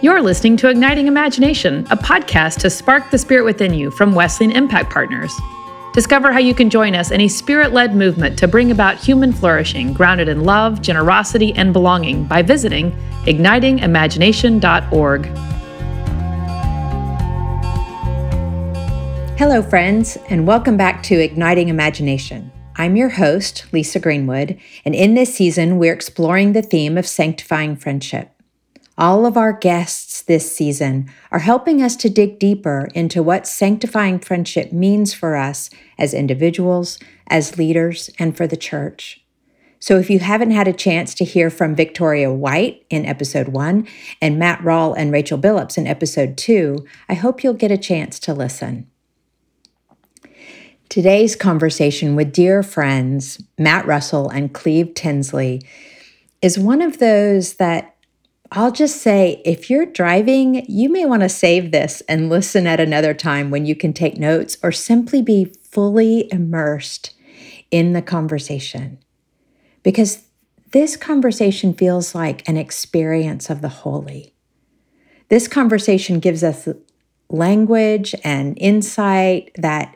You're listening to Igniting Imagination, a podcast to spark the spirit within you from Wesleyan Impact Partners. Discover how you can join us in a spirit led movement to bring about human flourishing grounded in love, generosity, and belonging by visiting ignitingimagination.org. Hello, friends, and welcome back to Igniting Imagination. I'm your host, Lisa Greenwood, and in this season, we're exploring the theme of sanctifying friendship. All of our guests this season are helping us to dig deeper into what sanctifying friendship means for us as individuals, as leaders, and for the church. So, if you haven't had a chance to hear from Victoria White in episode one and Matt Rawle and Rachel Billups in episode two, I hope you'll get a chance to listen. Today's conversation with dear friends Matt Russell and Cleve Tinsley is one of those that I'll just say if you're driving, you may want to save this and listen at another time when you can take notes or simply be fully immersed in the conversation. Because this conversation feels like an experience of the holy. This conversation gives us language and insight that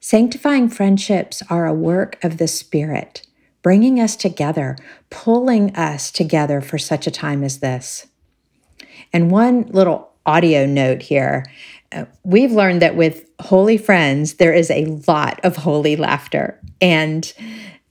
sanctifying friendships are a work of the Spirit bringing us together, pulling us together for such a time as this. And one little audio note here uh, we've learned that with holy friends, there is a lot of holy laughter. And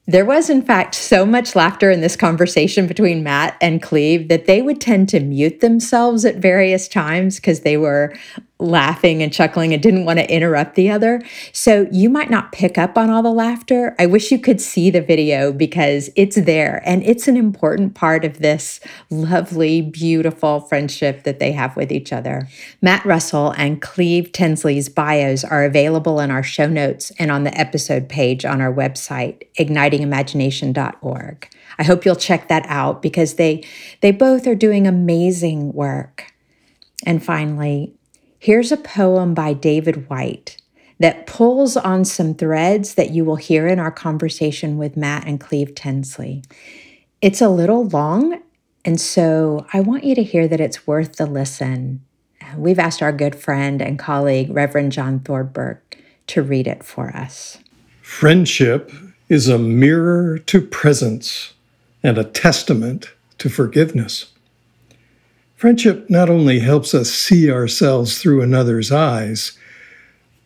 there was, in fact, so much laughter in this conversation between Matt and Cleve that they would tend to mute themselves at various times because they were laughing and chuckling and didn't want to interrupt the other. So you might not pick up on all the laughter. I wish you could see the video because it's there and it's an important part of this lovely, beautiful friendship that they have with each other. Matt Russell and Cleve Tinsley's bios are available in our show notes and on the episode page on our website, igniting ignitingimagination.org. I hope you'll check that out because they they both are doing amazing work. And finally, here's a poem by David Whyte that pulls on some threads that you will hear in our conversation with Matt and Cleve Tinsley. It's a little long, and so I want you to hear that it's worth the listen. We've asked our good friend and colleague, Reverend John Thorburn, to read it for us. Friendship is a mirror to presence and a testament to forgiveness. Friendship not only helps us see ourselves through another's eyes,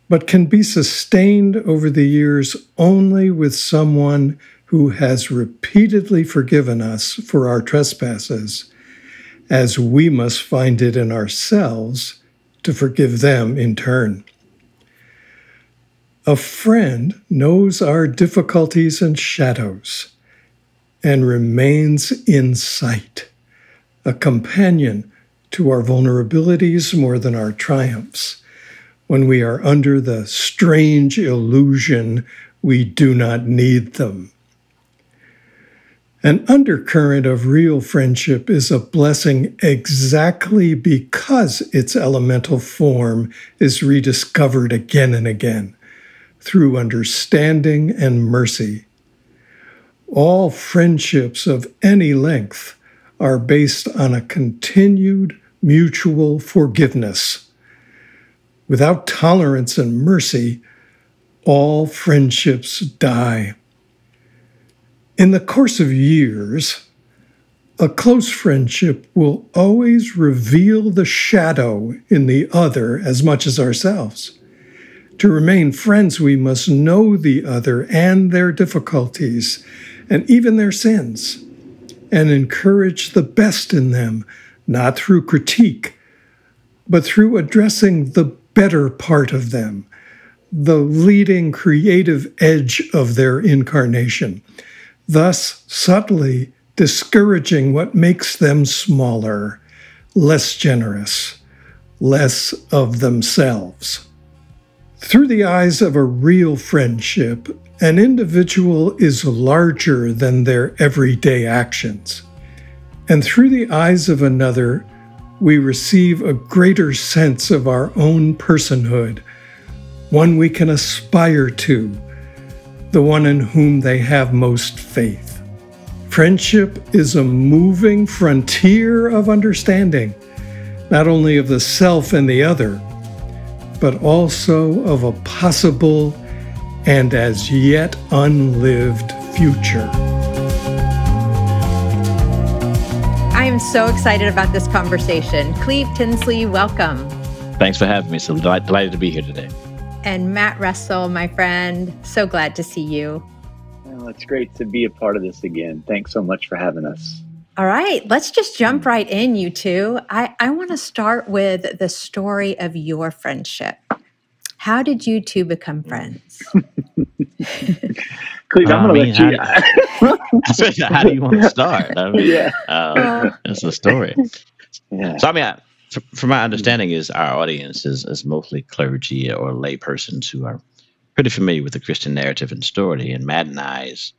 but can be sustained over the years only with someone who has repeatedly forgiven us for our trespasses, as we must find it in ourselves to forgive them in turn. A friend knows our difficulties and shadows and remains in sight, a companion to our vulnerabilities more than our triumphs, when we are under the strange illusion we do not need them. An undercurrent of real friendship is a blessing exactly because its elemental form is rediscovered again and again through understanding and mercy. All friendships of any length are based on a continued mutual forgiveness. Without tolerance and mercy, all friendships die. In the course of years, a close friendship will always reveal the shadow in the other as much as ourselves. To remain friends, we must know the other and their difficulties and even their sins, and encourage the best in them, not through critique, but through addressing the better part of them, the leading creative edge of their incarnation, thus subtly discouraging what makes them smaller, less generous, less of themselves. Through the eyes of a real friendship, an individual is larger than their everyday actions. And through the eyes of another, we receive a greater sense of our own personhood, one we can aspire to, the one in whom they have most faith. Friendship is a moving frontier of understanding not only of the self and the other, but also of a possible and as yet unlived future. I am so excited about this conversation. Cleve Tinsley, welcome. Thanks for having me. So delighted to be here today. And Matt Russell, my friend, so glad to see you. Well, it's great to be a part of this again. Thanks so much for having us. All right, let's just jump right in, you two. I, I want to start with the story of your friendship. How did you two become friends? Cleve, I'm going to let you. How, how, do you want to start? I mean, yeah. Uh, it's a story. Yeah. So, I mean, I, from my understanding, is our audience is, is mostly clergy or laypersons who are pretty familiar with the Christian narrative and story. And Matt and I's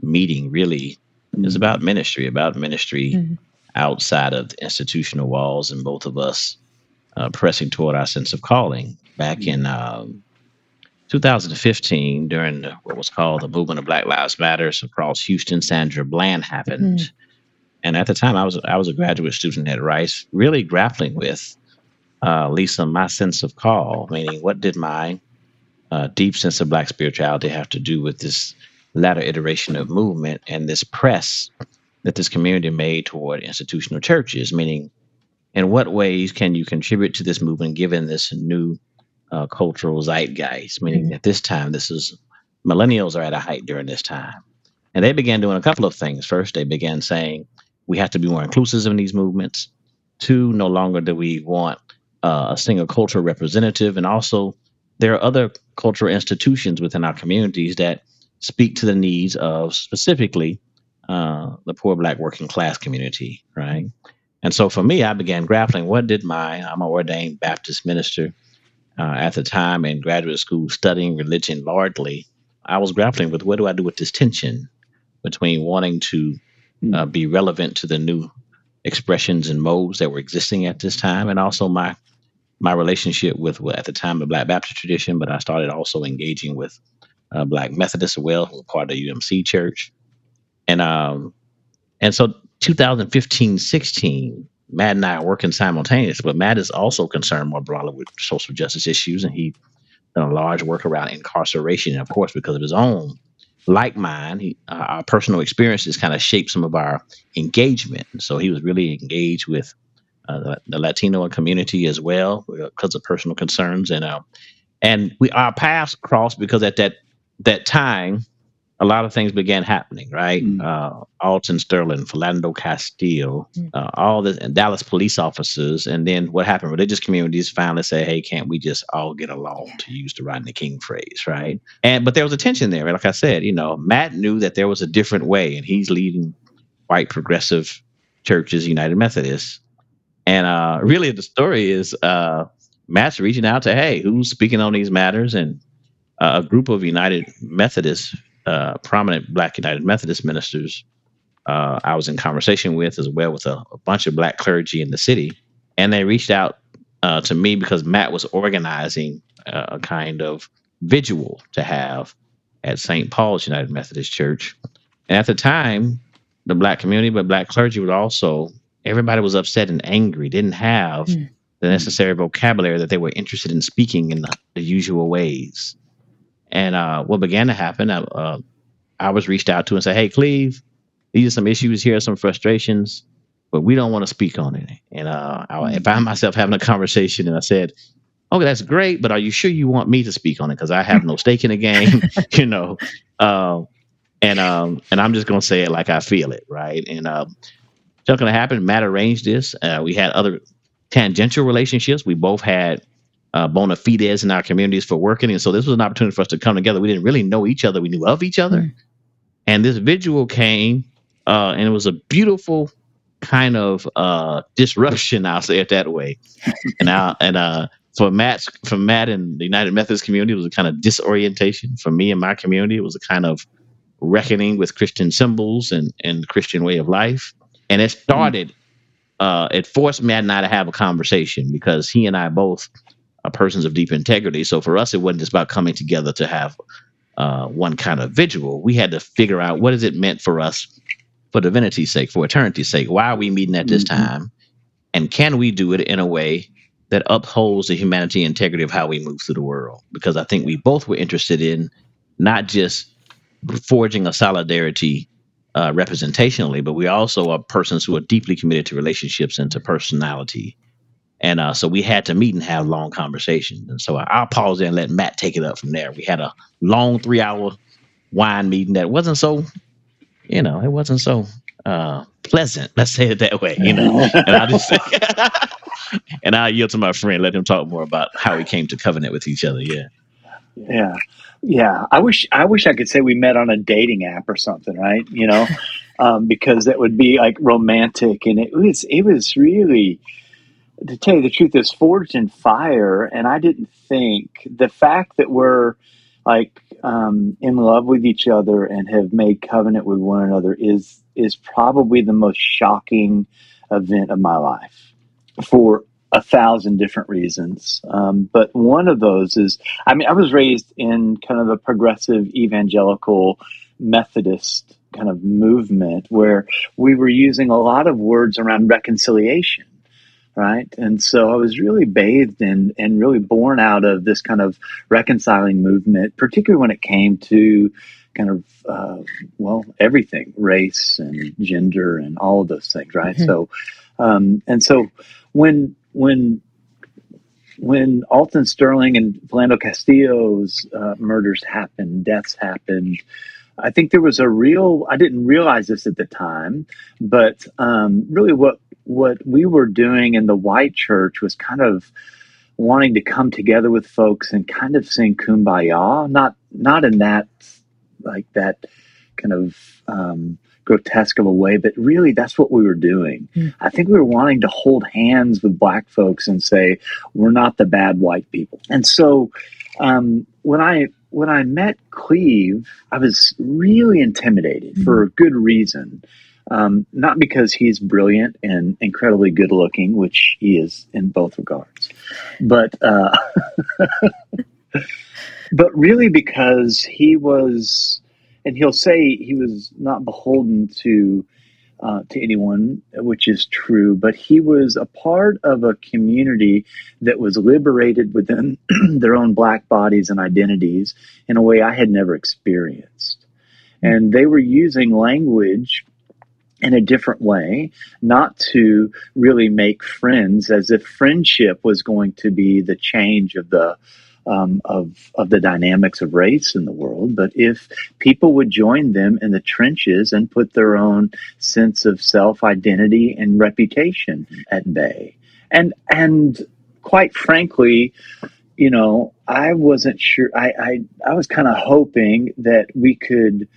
meeting really mm-hmm. is about ministry, about ministry mm-hmm. outside of the institutional walls, and both of us uh, pressing toward our sense of calling. Back mm-hmm. in um, 2015, during the, what was called the movement of Black Lives Matters across Houston, Sandra Bland happened. Mm-hmm. And at the time, I was I was a graduate student at Rice, really grappling with uh, Lisa my sense of call, meaning what did my uh, deep sense of Black spirituality have to do with this latter iteration of movement and this press that this community made toward institutional churches, meaning in what ways can you contribute to this movement given this new uh, cultural zeitgeist, meaning mm-hmm. at this time, this is millennials are at a height during this time. And they began doing a couple of things. First, they began saying we have to be more inclusive in these movements. Two, no longer do we want uh, a single cultural representative. And also, there are other cultural institutions within our communities that speak to the needs of specifically uh, the poor black working class community, right? And so for me, I began grappling what did my, I'm an ordained Baptist minister uh, at the time in graduate school studying religion largely. I was grappling with what do I do with this tension between wanting to hmm. uh, be relevant to the new expressions and modes that were existing at this time and also my my relationship with at the time the Black Baptist tradition, but I started also engaging with uh, Black Methodists as well, who were part of the UMC Church, and um, and so 2015, 16, Matt and I are working simultaneously, but Matt is also concerned more broadly with social justice issues, and he done a large work around incarceration, and of course, because of his own like mine, he, uh, our personal experiences kind of shaped some of our engagement. So he was really engaged with uh, the, Latino community as well because of personal concerns, and uh, and we our paths crossed because at that that time, a lot of things began happening, right? Mm. Uh, Alton Sterling, Philando Castile, mm. uh, all the Dallas police officers, and then what happened? Religious communities finally say, "Hey, can't we just all get along?" To use the Rodney King phrase, right? And but there was a tension there. Like I said, you know, Matt knew that there was a different way, and he's leading white progressive churches, United Methodists, and uh, really the story is uh, Matt's reaching out to, "Hey, who's speaking on these matters?" and uh, a group of United Methodists, uh, prominent Black United Methodist ministers, uh, I was in conversation with as well with a, a, bunch of Black clergy in the city, and they reached out uh, to me because Matt was organizing a kind of vigil to have at St. Paul's United Methodist Church, and at the time, the Black community, but Black clergy was also everybody was upset and angry, didn't have. Mm the necessary vocabulary that they were interested in speaking in the, the usual ways. And uh, what began to happen, I, uh, I was reached out to and said, "Hey, Cleve, these are some issues here, some frustrations, but we don't want to speak on it." And uh, I, I found myself having a conversation, and I said, "Okay, that's great, but are you sure you want me to speak on it? Because I have no stake in the game, you know." Uh, and um, and I'm just gonna say it like I feel it, right? And um, what's going to happen? Matt arranged this. Uh, we had other tangential relationships. We both had uh, bona fides in our communities for working. And so this was an opportunity for us to come together. We didn't really know each other. We knew of each other. Mm. And this vigil came, uh, and it was a beautiful kind of uh, disruption. I'll say it that way. and I, and uh, for Matt, for Matt and the United Methodist community, it was a kind of disorientation. For me and my community, it was a kind of reckoning with Christian symbols and and the Christian way of life. And it started. Mm. Uh, it forced Matt and I to have a conversation because he and I both uh, persons of deep integrity. So for us, it wasn't just about coming together to have uh, one kind of vigil. We had to figure out what is it meant for us, for divinity's sake, for eternity's sake. Why are we meeting at this mm-hmm. time? And can we do it in a way that upholds the humanity integrity of how we move through the world? Because I think we both were interested in not just forging a solidarity uh, representationally, but we also are persons who are deeply committed to relationships and to personality. And uh, so we had to meet and have long conversations. And so I'll pause there and let Matt take it up from there. We had a long three hour wine meeting that wasn't so, you know, it wasn't so uh, pleasant. Let's say it that way, you know. and I just and I yield to my friend, let him talk more about how we came to covenant with each other. Yeah. Yeah. Yeah. I wish I wish I could say we met on a dating app or something, right? You know, um, because that would be like romantic and it was it was really to tell you the truth, is forged in fire. And I didn't think the fact that we're like um, in love with each other and have made covenant with one another is is probably the most shocking event of my life for a thousand different reasons. Um, but one of those is, I mean, I was raised in kind of the progressive evangelical Methodist kind of movement where we were using a lot of words around reconciliation right? And so I was really bathed in and really born out of this kind of reconciling movement, particularly when it came to kind of uh, well everything, race and gender and all of those things, right? Mm-hmm. So, um, and so when when when Alton Sterling and Philando Castillo's uh, murders happened, deaths happened. I think there was a real. I didn't realize this at the time, but um, really, what what we were doing in the white church was kind of wanting to come together with folks and kind of sing kumbaya not not in that like that kind of um, grotesque of a way but really that's what we were doing mm. i think we were wanting to hold hands with black folks and say we're not the bad white people and so um, when i when i met cleve i was really intimidated mm. for a good reason um, not because he's brilliant and incredibly good looking, which he is in both regards, but uh, but really because he was, and he'll say he was not beholden to uh, to anyone, which is true, but he was a part of a community that was liberated within their own black bodies and identities in a way I had never experienced. And they were using language in a different way, not to really make friends as if friendship was going to be the change of the um, of of the dynamics of race in the world, but if people would join them in the trenches and put their own sense of self identity and reputation at bay, and and quite frankly, you know, I wasn't sure. I I, I was kind of hoping that we could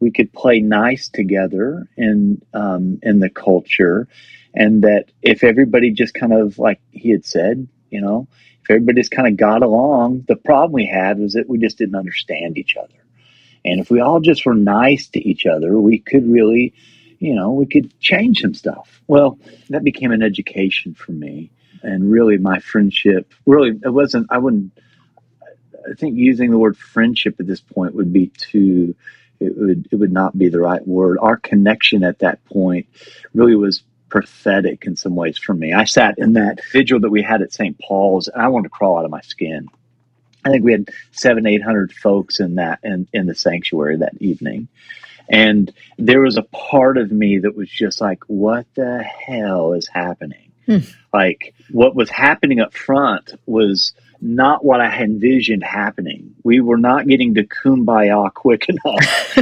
we could play nice together in um, in the culture, and that if everybody just kind of like he had said, you know, if everybody just kind of got along, the problem we had was that we just didn't understand each other, and if we all just were nice to each other, we could really, you know, we could change some stuff. Well, that became an education for me, and really my friendship really it wasn't. I wouldn't. I think using the word friendship at this point would be too it would it would not be the right word. Our connection at that point really was prophetic in some ways for me. I sat in that vigil that we had at St. Paul's, and I wanted to crawl out of my skin. I think we had seven, eight hundred folks in that in, in the sanctuary that evening. And there was a part of me that was just like, what the hell is happening? Hmm. Like what was happening up front was not what I had envisioned happening. We were not getting to kumbaya quick enough.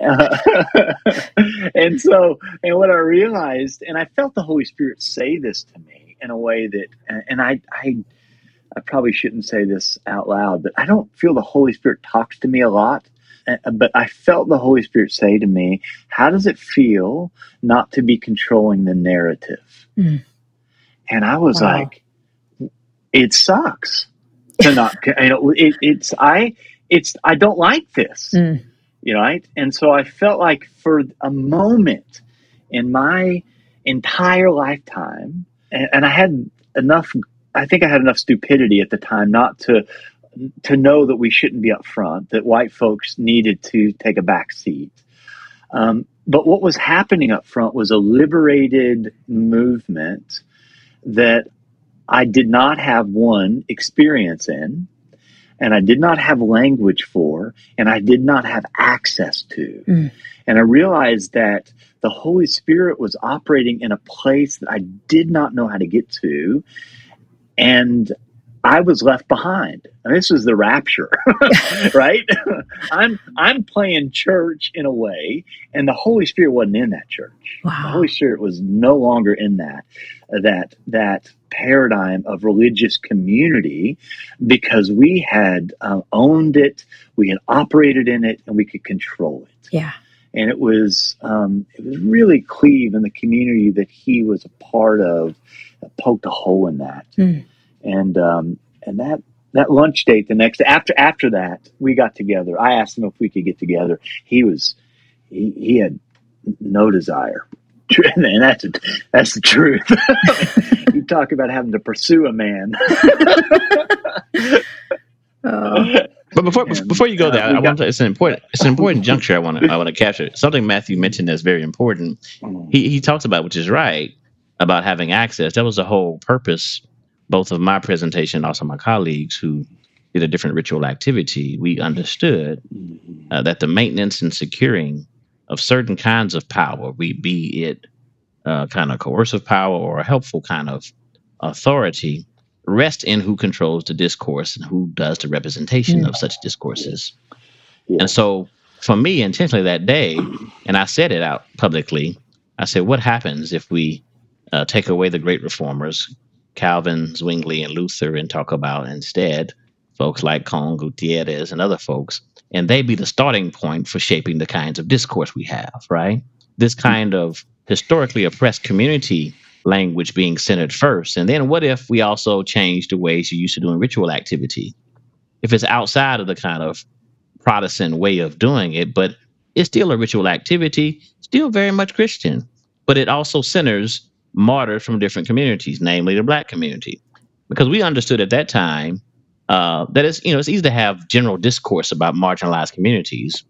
and so, and what I realized, and I felt the Holy Spirit say this to me in a way that, and I, I, I probably shouldn't say this out loud, but I don't feel the Holy Spirit talks to me a lot. But I felt the Holy Spirit say to me, How does it feel not to be controlling the narrative? Mm. And I was wow. like, it sucks to not you know it, it's i it's i don't like this mm. you know right and so i felt like for a moment in my entire lifetime and, and i had enough i think i had enough stupidity at the time not to to know that we shouldn't be up front that white folks needed to take a back seat Um, but what was happening up front was a liberated movement that I did not have one experience in, and I did not have language for, and I did not have access to. Mm. And I realized that the Holy Spirit was operating in a place that I did not know how to get to. And I was left behind. And this was the rapture, right? I'm I'm playing church in a way, and the Holy Spirit wasn't in that church. Wow. The Holy Spirit was no longer in that that that paradigm of religious community because we had uh, owned it, we had operated in it, and we could control it. Yeah. And it was um, it was really Cleve and the community that he was a part of that poked a hole in that. Mm and um, and that that lunch date the next after after that we got together. I asked him if we could get together. He was he, he had no desire. And that's a, that's the truth. you talk about having to pursue a man. But before and, before you go there, uh, I want to. It's an important it's an important juncture. I want to I want to capture something Matthew mentioned that's very important. Mm. He he talks about which is right about having access. That was the whole purpose both of my presentation, also my colleagues who did a different ritual activity, we understood uh, that the maintenance and securing of certain kinds of power, we be it uh, kind of coercive power or a helpful kind of authority, rest in who controls the discourse and who does the representation of such discourses. Yeah. And so, for me, intentionally that day, and I said it out publicly, I said, "What happens if we uh, take away the great reformers, Calvin, Zwingli, and Luther and talk about instead folks like Cone, Gutierrez, and other folks, and they be the starting point for shaping the kinds of discourse we have, right? This mm-hmm. kind of historically oppressed community language being centered first. And then what if we also change the ways you're used to doing ritual activity? If it's outside of the kind of Protestant way of doing it, but it's still a ritual activity, still very much Christian, but it also centers martyrs from different communities, namely the black community. Because we understood at that time uh, that it's you know it's easy to have general discourse about marginalized communities,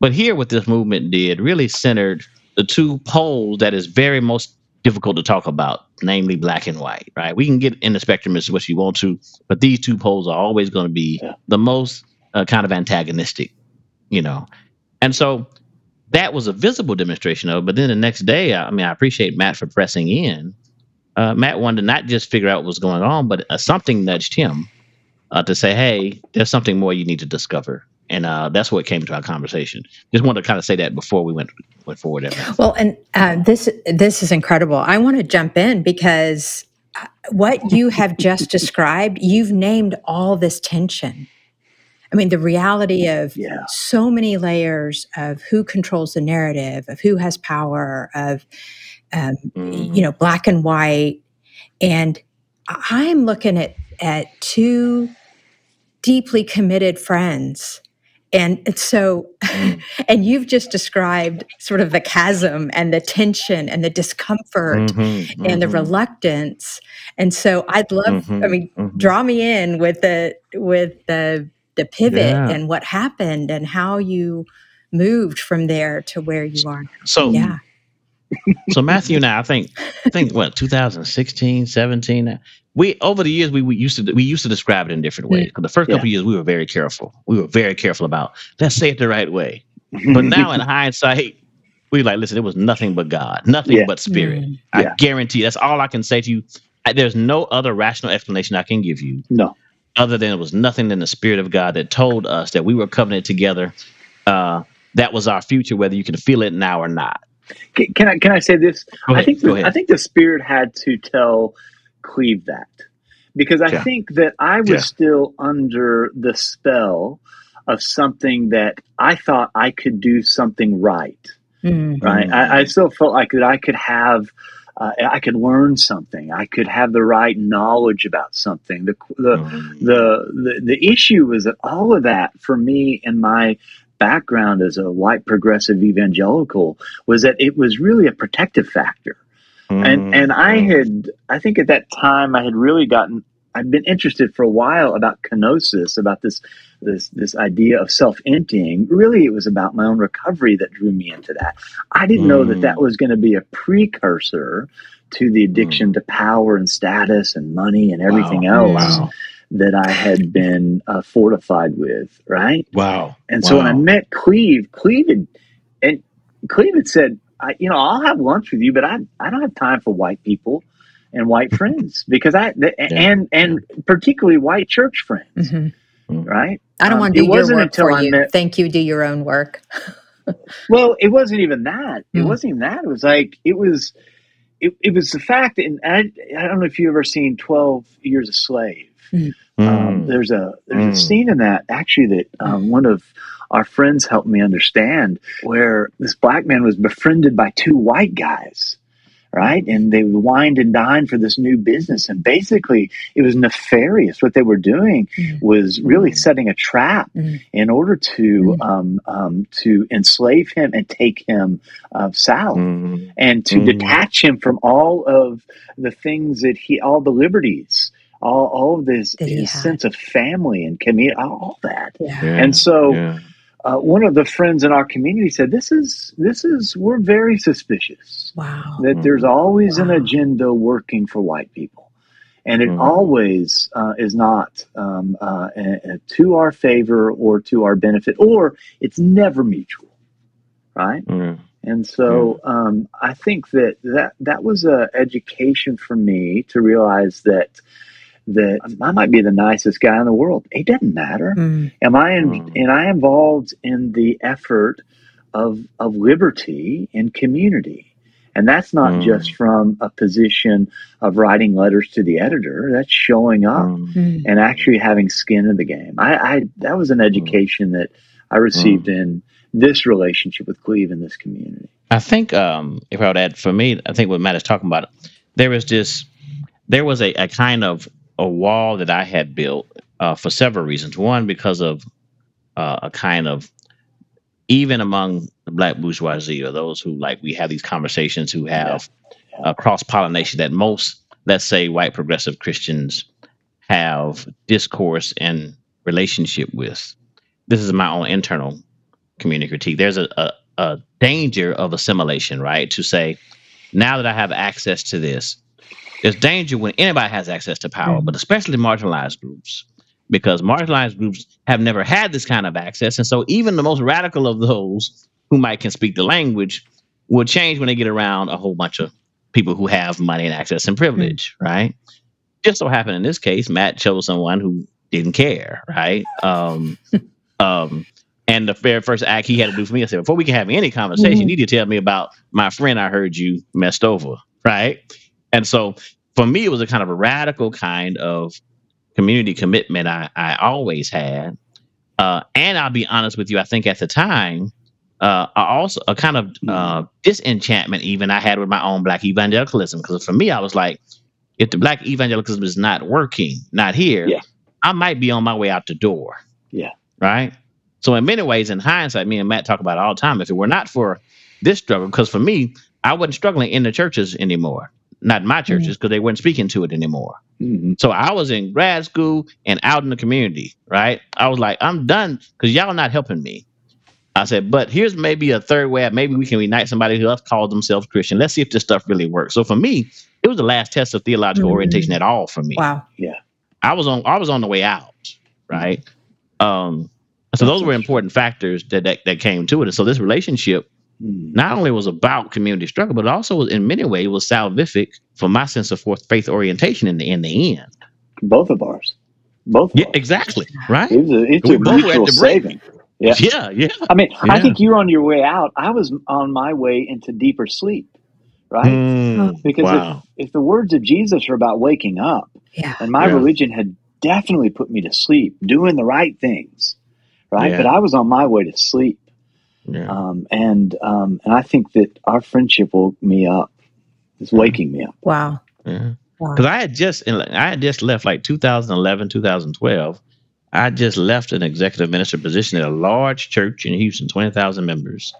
but here what this movement did really centered the two poles that is very most difficult to talk about, namely black and white. Right? We can get in the spectrum as what you want to, but these two poles are always going to be yeah. the most uh, kind of antagonistic, you know. And so that was a visible demonstration of. It. But then the next day, I mean, I appreciate Matt for pressing in. Uh, Matt wanted to not just figure out what was going on, but uh, something nudged him uh, to say, "Hey, there's something more you need to discover." And uh, that's what came to our conversation. Just wanted to kind of say that before we went went forward. Well, and uh, this this is incredible. I want to jump in because uh, what you have just described, you've named all this tension I mean, the reality of yeah. so many layers of who controls the narrative, of who has power, of um, mm. you know, black and white, and I'm looking at at two deeply committed friends. And so, mm. and you've just described sort of the chasm and the tension and the discomfort mm-hmm, mm-hmm. and the mm-hmm. reluctance. And so, I'd love, mm-hmm, I mean, mm-hmm. draw me in with the with the the pivot yeah. and what happened and how you moved from there to where you are now. So yeah. so Matthew and I, I think, I think what 2016, 17. We over the years we, we used to we used to describe it in different ways. Because the first couple yeah. years we were very careful. We were very careful about let's say it the right way. But now in hindsight, we like listen. It was nothing but God, nothing yeah. but Spirit. Mm. I guarantee. That's all I can say to you. I, there's no other rational explanation I can give you. No other than it was nothing than the Spirit of God that told us that we were covenant together. Uh, that was our future, whether you can feel it now or not. Can, can I can I say this? I think the, I think the Spirit had to tell Cleve that because I yeah. think that I was yeah. still under the spell of something that I thought I could do something right. Mm-hmm. Right, I, I, still felt like that I could have uh, I could learn something. I could have the right knowledge about something. The the, mm-hmm. the the the issue was that all of that for me and my background as a white progressive evangelical was that it was really a protective factor. Mm-hmm. And and I had I think at that time I had really gotten I'd been interested for a while about kenosis, about this this this idea of self emptying. Really, it was about my own recovery that drew me into that. I didn't mm. know that that mm. was going to be a precursor to the addiction mm. to power and status and money and everything wow. else. Wow. That I had been uh, fortified with, right? Wow! And so when I met Cleve, Cleve had, and Cleve had said, I, "You know, I'll have lunch with you, but I I don't have time for white people." And white friends because I yeah. and and particularly white church friends, mm-hmm. right? I don't um, want to do your work for you. Met, Thank you. Do your own work. well, it wasn't even that. It mm. wasn't even that. It was like it was. It, it was the fact, and I, I don't know if you've ever seen Twelve Years a Slave. Mm. Um, there's a there's a mm. scene in that actually that um, one of our friends helped me understand where this black man was befriended by two white guys right? And they wined and dined for this new business. And basically, it was nefarious. What they were doing mm-hmm. was really mm-hmm. setting a trap mm-hmm. in order to mm-hmm. um, um, to enslave him and take him uh, south, mm-hmm. and to mm-hmm. detach him from all of the things that he, all the liberties. All, all of this, this sense of family and community, all that. Yeah. And so, yeah uh, one of the friends in our community said, "This is this is we're very suspicious. Wow, that there's always wow. an agenda working for white people, and it mm. always uh, is not um, uh, a, a, to our favor or to our benefit, or it's never mutual, right?" Mm. And so um, I think that that that was an education for me to realize that that I might be the nicest guy in the world. It doesn't matter. Mm. Am I in, mm. and I involved in the effort of of liberty and community. And that's not mm. just from a position of writing letters to the editor. That's showing up mm. and actually having skin in the game. I, I that was an mm. education that I received mm. in this relationship with Cleve in this community. I think um, if I would add for me, I think what Matt is talking about, there was this there was a, a kind of a wall that I had built uh, for several reasons. One, because of uh, a kind of even among the black bourgeoisie or those who like we have these conversations who have uh, cross pollination that most, let's say, white progressive Christians have discourse and relationship with. This is my own internal community critique. There's a, a, a danger of assimilation, right? To say, now that I have access to this, there's danger when anybody has access to power, mm. but especially marginalized groups, because marginalized groups have never had this kind of access. And so even the most radical of those who might can speak the language will change when they get around a whole bunch of people who have money and access and privilege, mm. right? Just so happened in this case, Matt chose someone who didn't care, right? Um, um, and the very first act he had to do for me, I said, before we can have any conversation, mm-hmm. you need to tell me about my friend I heard you messed over, right? And so for me, it was a kind of a radical kind of community commitment I, I always had. Uh, and I'll be honest with you, I think at the time, uh, I also a kind of uh, disenchantment even I had with my own black evangelicalism because for me I was like, if the black evangelicalism is not working, not here, yeah. I might be on my way out the door. Yeah. Right. So in many ways, in hindsight, me and Matt talk about it all the time. If it were not for this struggle, because for me, I wasn't struggling in the churches anymore not my churches because mm-hmm. they weren't speaking to it anymore. Mm-hmm. So I was in grad school and out in the community, right? I was like, I'm done because y'all not helping me. I said, but here's maybe a third way. Maybe we can unite somebody who else called themselves Christian. Let's see if this stuff really works. So for me, it was the last test of theological mm-hmm. orientation at all for me. Wow. Yeah. I was on I was on the way out, right? Um, so those were important factors that, that that came to it. And so this relationship not only was about community struggle, but also in many ways was salvific for my sense of faith orientation in the in the end. Both of ours. Both. yeah, ours. exactly. Right. It's a, it's a mutual saving. Yeah. Yeah. Yeah. I mean, yeah. I think you were on your way out. I was on my way into deeper sleep. Right. Mm, because wow. if, if the words of Jesus are about waking up, yeah. and my yeah. religion had definitely put me to sleep, doing the right things. Right. But I was on my way to sleep. Yeah. Um, and um, and I think that our friendship woke me up. It's waking me up. Wow. Because wow. I had just I had just left like 2011, 2012. I just left an executive minister position at a large church in Houston, 20,000 members.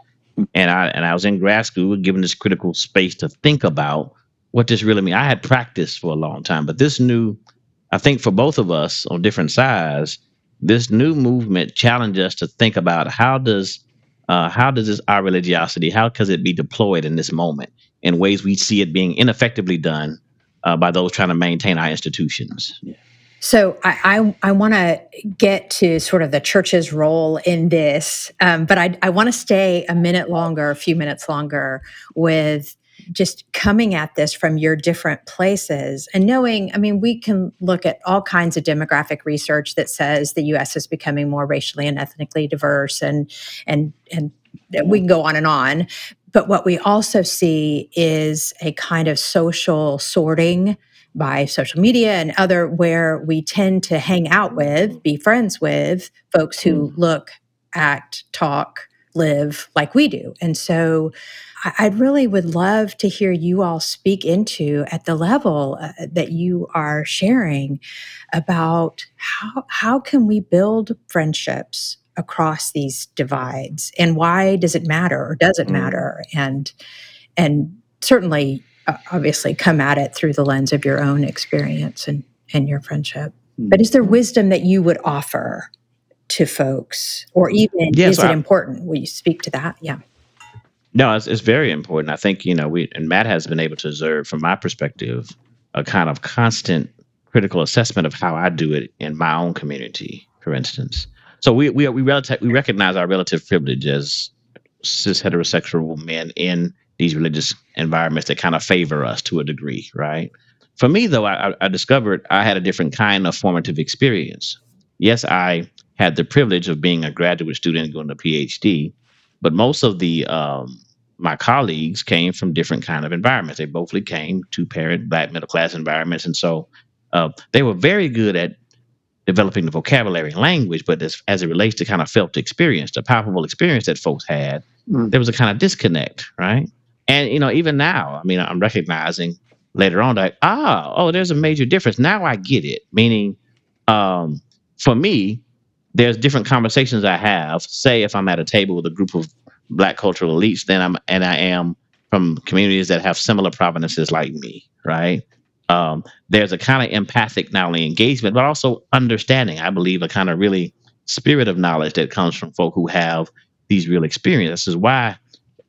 And I and I was in grad school given this critical space to think about what this really means. I had practiced for a long time, but this new I think for both of us on different sides, this new movement challenged us to think about how does uh, how does this our religiosity how can it be deployed in this moment in ways we see it being ineffectively done uh, by those trying to maintain our institutions. So I I, I want to get to sort of the church's role in this, um, but I I want to stay a minute longer, a few minutes longer with just coming at this from your different places and knowing, I mean, we can look at all kinds of demographic research that says the US is becoming more racially and ethnically diverse and and and we can go on and on. But what we also see is a kind of social sorting by social media and other where we tend to hang out with, be friends with folks who mm. look, act, talk, live like we do. And so I really would love to hear you all speak into at the level uh, that you are sharing about how how can we build friendships across these divides? And why does it matter or does it mm. matter? And and certainly uh, obviously come at it through the lens of your own experience and and your friendship. Mm. but is there wisdom that you would offer to folks? Or even yeah, is so it I, important? Will you speak to that? Yeah no, it's, it's very important. I think, you know, we, and Matt has been able to observe from my perspective, a kind of constant critical assessment of how I do it in my own community, for instance. So we, we, we, relative, we recognize our relative privilege as cis heterosexual men in these religious environments that kind of favor us to a degree, right? For me, though, I, I discovered I had a different kind of formative experience. Yes, I had the privilege of being a graduate student going to PhD, but most of the um, my colleagues came from different kind of environments. They bothly came to parent black middle class environments, and so uh, they were very good at developing the vocabulary and language. But as, as it relates to kind of felt experience, the palpable experience that folks had, mm. there was a kind of disconnect, right? And you know, even now, I mean, I'm recognizing later on that ah, oh, there's a major difference. Now I get it. Meaning, um, for me, there's different conversations I have. Say if I'm at a table with a group of black cultural elites than I'm and I am from communities that have similar provenances like me, right? Um, there's a kind of empathic not only engagement but also understanding. I believe a kind of really spirit of knowledge that comes from folk who have these real experiences. This is why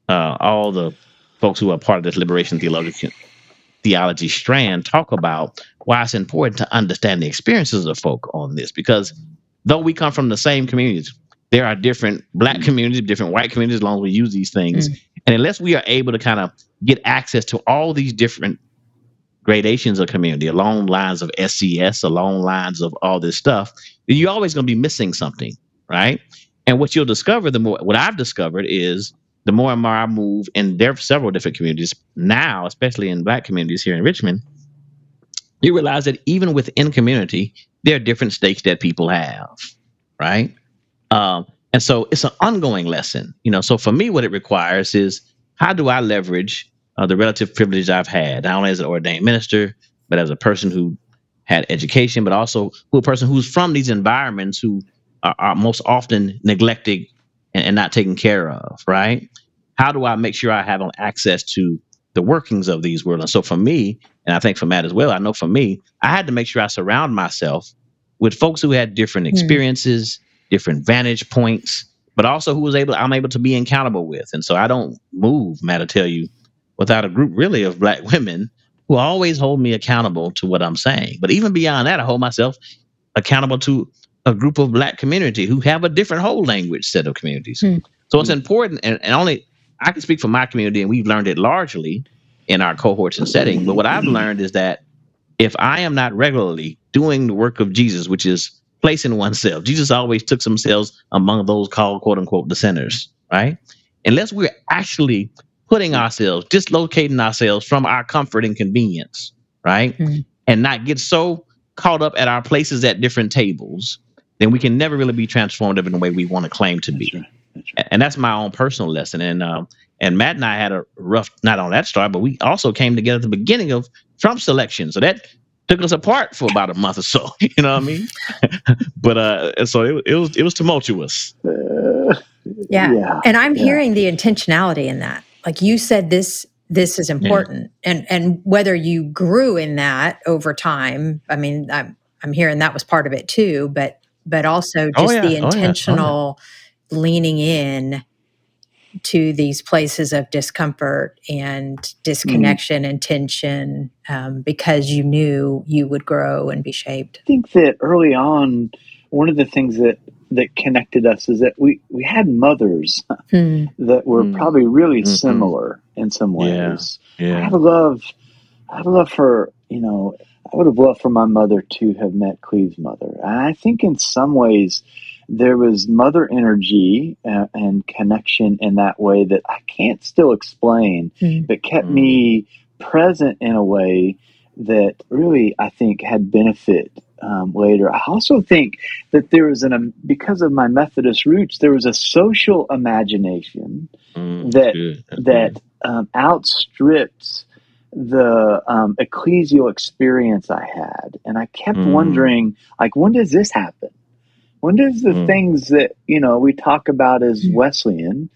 uh, all the folks who are part of this liberation theology theology strand talk about why it's important to understand the experiences of folk on this because though we come from the same communities, there are different black mm. communities, different white communities, as long as we use these things. Mm. And unless we are able to kind of get access to all these different gradations of community along lines of SES, along lines of all this stuff, then you're always going to be missing something, right? And what you'll discover, the more what I've discovered is the more and more I move, and there are several different communities now, especially in black communities here in Richmond, you realize that even within community, there are different stakes that people have, right? Um, and so it's an ongoing lesson, you know. So for me, what it requires is how do I leverage uh, the relative privilege I've had, not only as an ordained minister, but as a person who had education, but also who a person who's from these environments who are, are most often neglected and, and, not taken care of, right? How do I make sure I have access to the workings of these worlds? And so for me, and I think for Matt as well, I know for me, I had to make sure I surround myself with folks who had different hmm. experiences, different vantage points, but also who was able I'm able to be accountable with. And so I don't move, Matt, to tell you, without a group really of black women who always hold me accountable to what I'm saying. But even beyond that, I hold myself accountable to a group of black community who have a different whole language set of communities. Hmm. So it's important and, and only I can speak for my community and we've learned it largely in our cohorts and setting. But what I've learned is that if I am not regularly doing the work of Jesus, which is placing oneself. Jesus always took themselves among those called quote unquote the sinners, right? Unless we're actually putting ourselves, dislocating ourselves from our comfort and convenience, right? Mm-hmm. And not get so caught up at our places at different tables, then we can never really be transformative in the way we want to claim to be. That's right. That's right. And that's my own personal lesson. And um, and Matt and I had a rough not on that start, but we also came together at the beginning of Trump's election. So that took us apart for about a month or so. You know what I mean? but uh, so it, it, was it was tumultuous. Uh, yeah. yeah. and I'm yeah. hearing the intentionality in that. Like you said, this this is important, yeah. and and whether you grew in that over time. I mean, I'm I'm hearing that was part of it too, but but also oh, just oh, yeah. the intentional oh, yeah. leaning in to these places of discomfort and disconnection mm-hmm. and tension um, because you knew you would grow and be shaped. I think that early on, one of the things that that connected us is that we we had mothers mm. that were mm. probably really mm-hmm. similar in some ways. Yeah. yeah. I have a love, I have a love for you know. I would have loved for my mother to have met Cleve's mother. And I think in some ways there was mother energy and, and connection in that way that I can't still explain, mm. but kept mm. me present in a way that really I think had benefit um, later. I also think that there was an um, because of my Methodist roots, there was a social imagination mm, that that um, outstripped the um, ecclesial experience I had, and I kept mm. wondering, like, when does this happen? When does the mm. things that you know we talk about as mm. Wesleyan,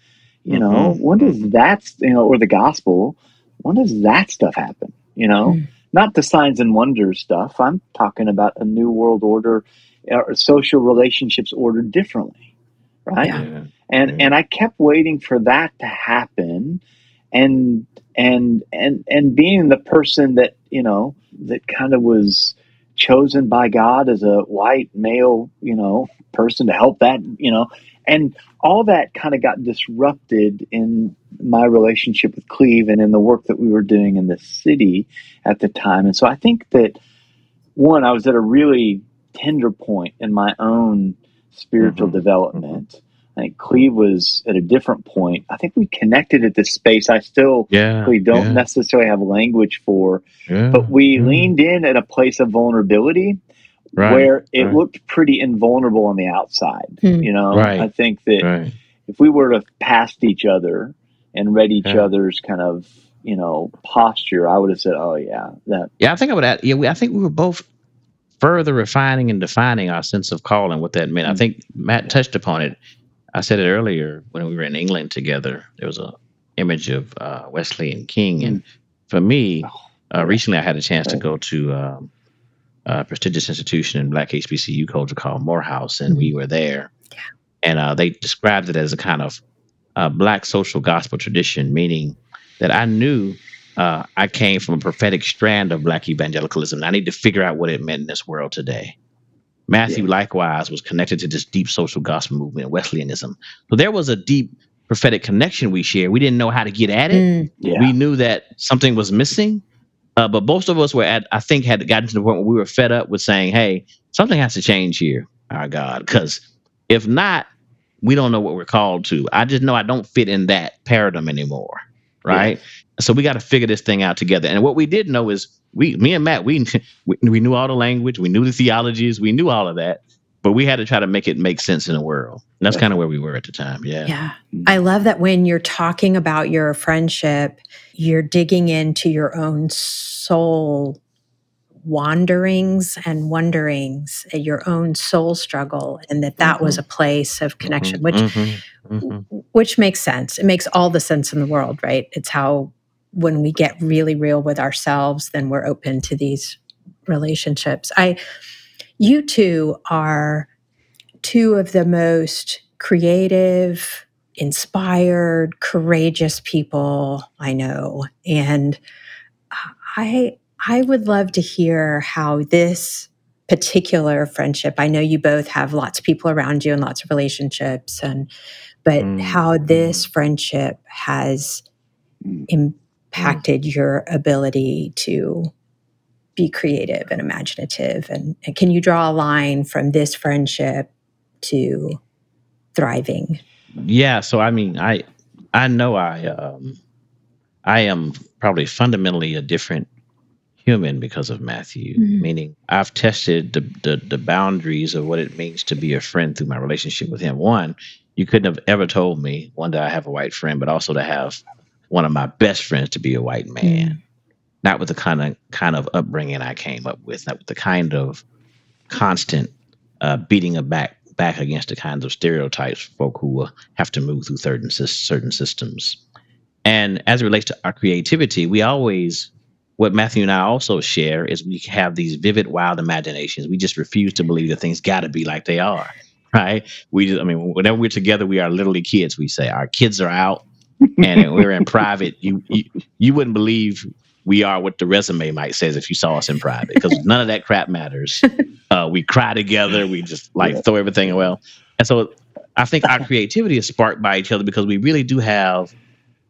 you mm-hmm. know, when does mm-hmm. that you know, or the gospel, when does that stuff happen? You know, mm. not the signs and wonders stuff. I'm talking about a new world order, or social relationships ordered differently, right? Yeah. And yeah. and I kept waiting for that to happen, and and and and being the person that you know that kind of was chosen by God as a white male, you know, person to help that, you know, and all that kind of got disrupted in my relationship with Cleve and in the work that we were doing in the city at the time. And so I think that one, I was at a really tender point in my own spiritual mm-hmm. development. I think Cleve was at a different point. I think we connected at this space I still yeah, don't yeah. necessarily have language for, yeah, but we yeah. leaned in at a place of vulnerability right, where it right. looked pretty invulnerable on the outside. Hmm. You know, right, I think that if we were to past each other and read each other's kind of you know posture, I would have said, "Oh yeah, that." Yeah, I think I would add. Yeah, we, I think we were both further refining and defining our sense of calling, what that meant. Mm-hmm. I hmm. think Matt touched upon it. I said it earlier when we were in England together. There was a image of uh, Wesley and King, and for me, uh, recently I had a chance to go to um, a prestigious institution in Black HBCU culture called Morehouse, and we mm-hmm. were there. Yeah. And uh, they described it as a kind of uh, Black social gospel tradition, meaning that I knew uh, I came from a prophetic strand of Black evangelicalism. And I need to figure out what it meant in this world today. Matthew, yeah. likewise, was connected to this deep social gospel movement, Wesleyanism. So there was a deep prophetic connection we shared. We didn't know how to get at it. Mm, yeah. We knew that something was missing. Uh, but most of us were at, I think, had gotten to the point where we were fed up with saying, hey, something has to change here, our God. Because if not, we don't know what we're called to. I just know I don't fit in that paradigm anymore. Right. Yeah. So we got to figure this thing out together. And what we did know is we, me and Matt, we, we, we knew all the language, we knew the theologies, we knew all of that but we had to try to make it make sense in the world. And that's kind of where we were at the time. Yeah. Yeah. I love that when you're talking about your friendship, you're digging into your own soul wanderings and wonderings, uh, your own soul struggle, and that that mm-hmm. was a place of connection, mm-hmm. which mm-hmm. mm-hmm. which makes sense. It makes all the sense in the world, right? It's how when we get really real with ourselves, then we're open to these relationships. I you two are two of the most creative, inspired, courageous people I know. And I I would love to hear how this particular friendship, I know you both have lots of people around you and lots of relationships and but mm. how this friendship has. Impacted mm. your ability to be creative and imaginative and, and can you draw a line from this friendship to thriving yeah so i mean i i know i um i am probably fundamentally a different human because of matthew mm-hmm. meaning i've tested the, the the boundaries of what it means to be a friend through my relationship with him one you couldn't have ever told me one that i have a white friend but also to have one of my best friends to be a white man mm not with the kind of kind of upbringing I came up with, not with the kind of constant uh, beating of back back against the kinds of stereotypes folk who have to move through certain certain systems. And as it relates to our creativity, we always what Matthew and I also share is we have these vivid, wild imaginations. We just refuse to believe that things got to be like they are, right? We just, I mean, whenever we're together, we are literally kids. We say our kids are out, and we're in private. You, you you wouldn't believe we are what the resume might says if you saw us in private because none of that crap matters. Uh, we cry together. We just like yeah. throw everything away. And so I think our creativity is sparked by each other because we really do have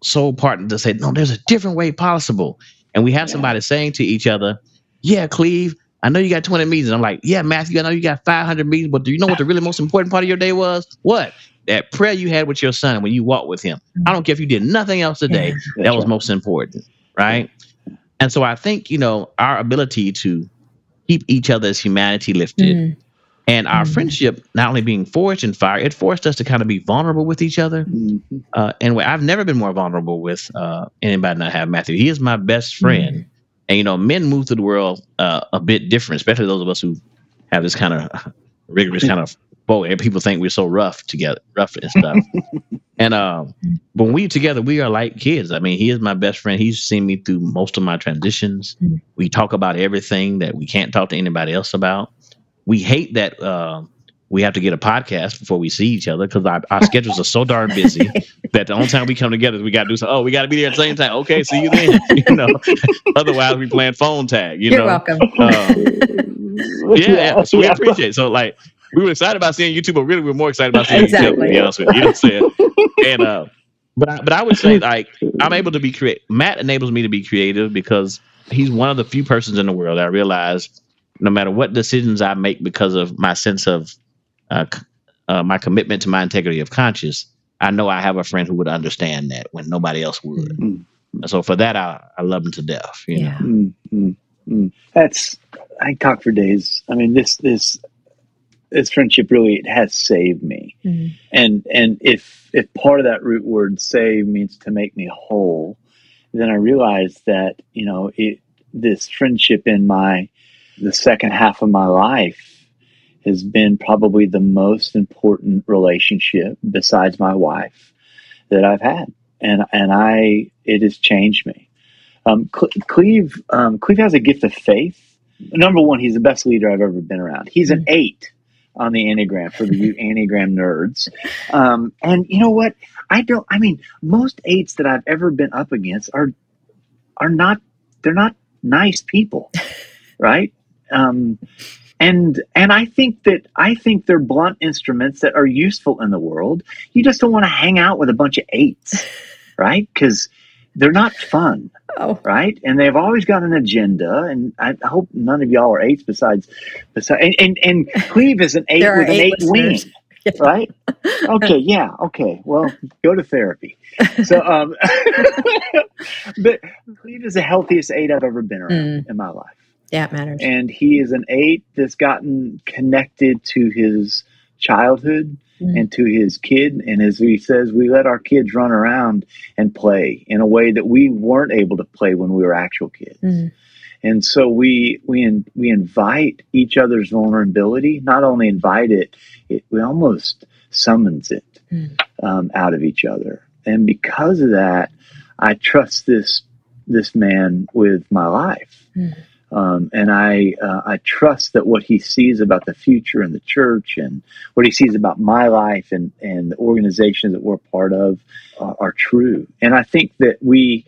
soul partners to say, no, there's a different way possible. And we have yeah. somebody saying to each other, yeah, Cleve, I know you got 20 meetings. I'm like, yeah, Matthew, I know you got 500 meetings, but do you know what the really most important part of your day was? What? That prayer you had with your son when you walked with him. I don't care if you did nothing else today. Yeah, that was right. most important, right? And so I think, you know, our ability to keep each other's humanity lifted mm. and our mm. friendship not only being forged in fire, it forced us to kind of be vulnerable with each other. Mm-hmm. Uh, and I've never been more vulnerable with uh, anybody than I have Matthew. He is my best friend. Mm. And, you know, men move through the world uh, a bit different, especially those of us who have this kind of rigorous kind of boy, and people think we're so rough together, rough and stuff. and um, when we together, we are like kids. I mean, he is my best friend. He's seen me through most of my transitions. Mm-hmm. We talk about everything that we can't talk to anybody else about. We hate that uh, we have to get a podcast before we see each other because our, our schedules are so darn busy that the only time we come together, we got to do something. Oh, we got to be there at the same time. Okay, see you then. You know, otherwise we playing phone tag. You You're know, welcome. Um, yeah, yeah, so we appreciate. It. So like we were excited about seeing YouTube, but really we are more excited about seeing exactly. each other. To be honest with you, you know what I'm saying? and uh, but I, but I would say like I'm able to be creative. Matt enables me to be creative because he's one of the few persons in the world I realize no matter what decisions I make because of my sense of uh, uh, my commitment to my integrity of conscience, I know I have a friend who would understand that when nobody else would. Mm-hmm. So for that, I, I love him to death. You yeah. know, mm-hmm. that's I talk for days. I mean, this this this friendship really it has saved me mm-hmm. and and if if part of that root word save means to make me whole then i realized that you know it this friendship in my the second half of my life has been probably the most important relationship besides my wife that i've had and and i it has changed me um, cleve um, cleve has a gift of faith number one he's the best leader i've ever been around he's an eight on the Enneagram for the you Enneagram nerds. Um, and you know what? I don't, I mean, most eights that I've ever been up against are, are not, they're not nice people, right? Um, and and I think that I think they're blunt instruments that are useful in the world. You just don't want to hang out with a bunch of eights, right? Because they're not fun. Oh. Right. And they've always got an agenda. And I hope none of y'all are eights besides, besides and, and, and Cleve is an eight with an eight, wing. Right? Okay, yeah, okay. Well, go to therapy. So um but Cleve is the healthiest eight I've ever been around mm. in my life. Yeah, it matters. And he is an eight that's gotten connected to his childhood mm. and to his kid. And as he says, we let our kids run around and play in a way that we weren't able to play when we were actual kids. Mm. And so we we in, we invite each other's vulnerability. Not only invite it, it we almost summons it mm. um, out of each other. And because of that, I trust this this man with my life. Mm. Um, and I uh, I trust that what he sees about the future in the church and what he sees about my life and and the organizations that we're part of uh, are true. And I think that we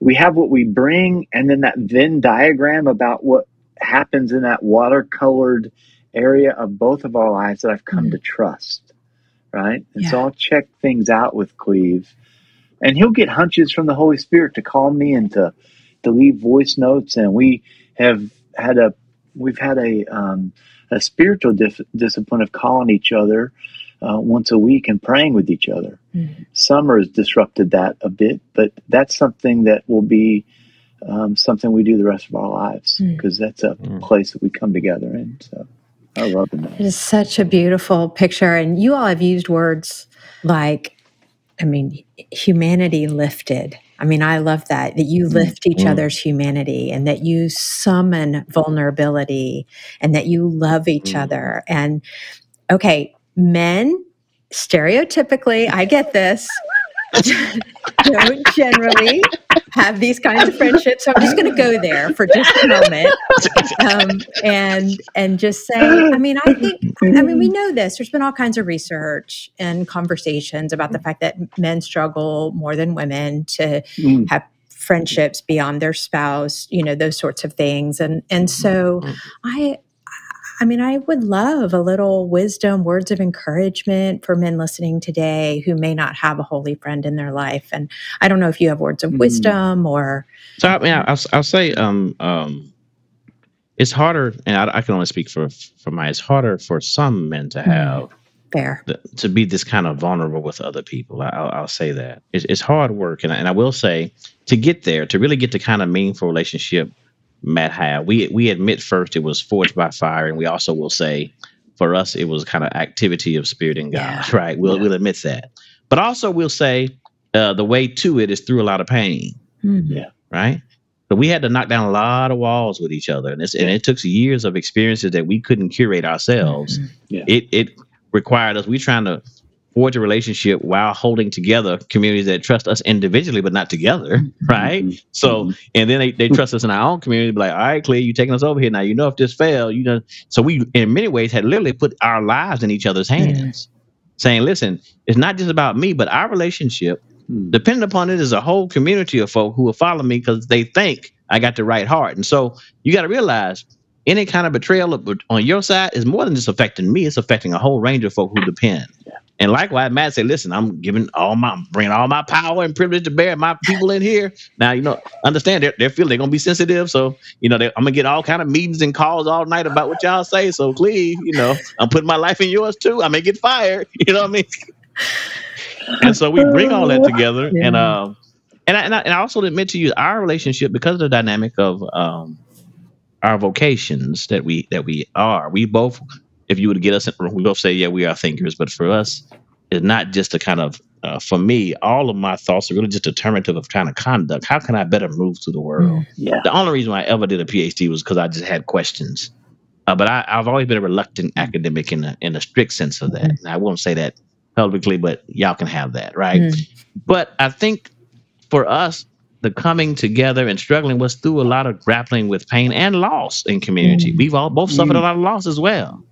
we have what we bring, and then that Venn diagram about what happens in that watercolored area of both of our lives that I've come mm-hmm. to trust. Right, and yeah. so I'll check things out with Cleve, and he'll get hunches from the Holy Spirit to call me and to to leave voice notes, and we have had a we've had a um, a spiritual dif- discipline of calling each other uh, once a week and praying with each other. Mm-hmm. Summer has disrupted that a bit, but that's something that will be um, something we do the rest of our lives because mm-hmm. that's a mm-hmm. place that we come together in. So I love it. It is such a beautiful picture, and you all have used words like, I mean, humanity lifted I mean, I love that, that you mm, lift each mm. other's humanity and that you summon vulnerability and that you love each mm. other. And okay, men, stereotypically, I get this, don't generally have these kinds of friendships. So I'm just going to go there for just a moment, um, and and just say, I mean, I think, I mean, we know this. There's been all kinds of research and conversations about the fact that men struggle more than women to mm. have friendships beyond their spouse, you know, those sorts of things. And and so mm-hmm. I I mean, I would love a little wisdom, words of encouragement for men listening today who may not have a holy friend in their life. And I don't know if you have words of mm. wisdom or. So I mean, I'll, I'll say, um, um, it's harder, and I, I, can only speak for for my. It's harder for some men to mm-hmm. have. Fair. The, to be this kind of vulnerable with other people. I, will I'll say that it's, it's hard work, and I, and I will say to get there, to really get the kind of meaningful relationship Matt had. We we admit first it was forged by fire, and we also will say for us it was kind of activity of spirit and God, yeah. right? We'll yeah. we'll admit that. But also we'll say uh, the way to it is through a lot of pain. Mm-hmm. Yeah. Right. But we had to knock down a lot of walls with each other, and, and it took years of experiences that we couldn't curate ourselves. Mm-hmm. Yeah. It it required us. We trying to forge a relationship while holding together communities that trust us individually but not together mm-hmm. right mm-hmm. so mm-hmm. and then they, they trust us in our own community be like all right Cleve you're taking us over here now you know if this failed you know so we in many ways had literally put our lives in each other's hands saying listen it's not just about me but our relationship mm. depending upon it is a whole community of folk who will follow me because they think i got the right heart and so you got to realize any kind of betrayal on your side is more than just affecting me it's affecting a whole range of folk who depend yeah. And likewise, Matt said, "Listen, I'm giving all my bringing all my power and privilege to bear my people in here. Now, you know, understand they're, they're feeling they're gonna be sensitive. So, you know, I'm gonna get all kind of meetings and calls all night about what y'all say. So, Cleve, you know, I'm putting my life in yours too. I may get fired. You know what I mean? and so we bring all that together, yeah. and um, and I, and I, and I also admit to you our relationship because of the dynamic of um our vocations that we that we are. We both if you would get us, in room, we both say, yeah, we are thinkers. But for us, it's not just a kind of, uh, for me, all of my thoughts are really just determinative of kind of conduct. How can I better move through the world? Mm, yeah. The only reason I ever did a PhD was because I just had questions. Uh, but I, have always been a reluctant academic in a, in a strict sense of that. Mm. I won't say that publicly, but y'all can have that, right? Mm. But I think for us, the coming together and struggling was through a lot of grappling with pain and loss in community. Mm. We've all both suffered a mm. lot of loss as well.